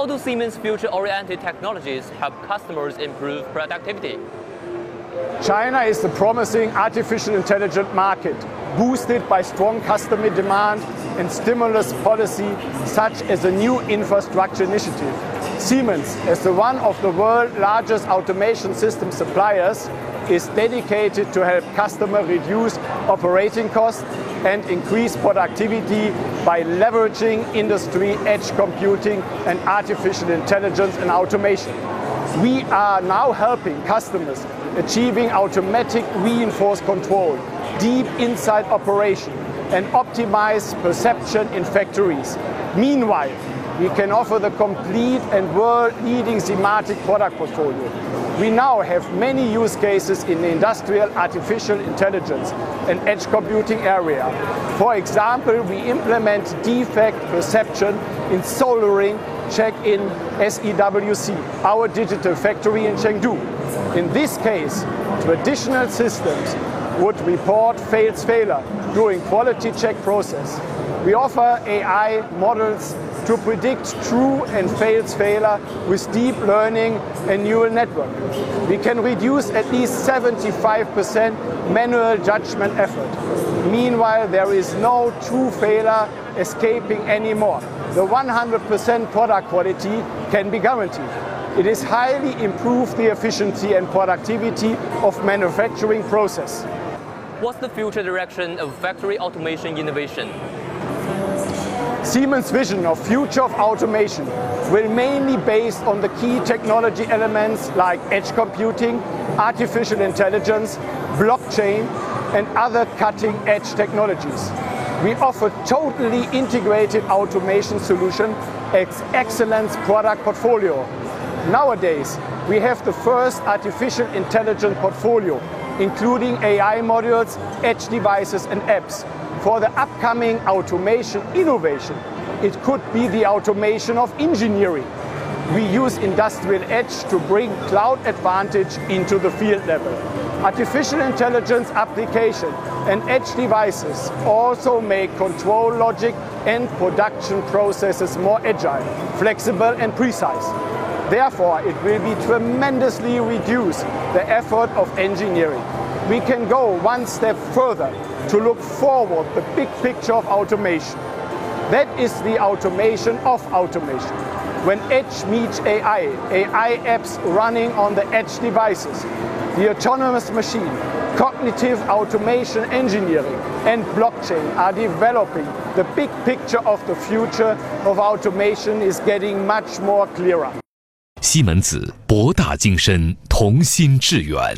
Siemens' future-oriented technologies help customers improve productivity. China is the promising artificial intelligence market, boosted by strong customer demand and stimulus policy such as the new infrastructure initiative. Siemens, as the one of the world's largest automation system suppliers, is dedicated to help customers reduce operating costs and increase productivity by leveraging industry edge computing and artificial intelligence and automation. We are now helping customers achieving automatic reinforced control, deep inside operation, and optimize perception in factories. Meanwhile, we can offer the complete and world-leading Simatic product portfolio. We now have many use cases in the industrial artificial intelligence and edge computing area. For example, we implement defect perception in soldering check in SEWC, our digital factory in Chengdu. In this case, traditional systems would report fails failure during quality check process. We offer AI models to predict true and fails failure with deep learning and neural network. We can reduce at least 75% manual judgment effort. Meanwhile, there is no true failure escaping anymore. The 100% product quality can be guaranteed. It is highly improved the efficiency and productivity of manufacturing process. What's the future direction of factory automation innovation? Siemens' vision of future of automation will mainly based on the key technology elements like edge computing, artificial intelligence, blockchain, and other cutting-edge technologies. We offer totally integrated automation solution, excellence product portfolio. Nowadays, we have the first artificial intelligence portfolio, including AI modules, edge devices, and apps. For the upcoming automation innovation, it could be the automation of engineering. We use industrial edge to bring cloud advantage into the field level. Artificial intelligence application and edge devices also make control logic and production processes more agile, flexible, and precise. Therefore, it will be tremendously reduce the effort of engineering. We can go one step further to look forward the big picture of automation. That is the automation of automation. When edge meets AI, AI apps running on the edge devices, the autonomous machine, cognitive automation engineering, and blockchain are developing. The big picture of the future of automation is getting much more clearer. 西门子，博大精深，同心致远。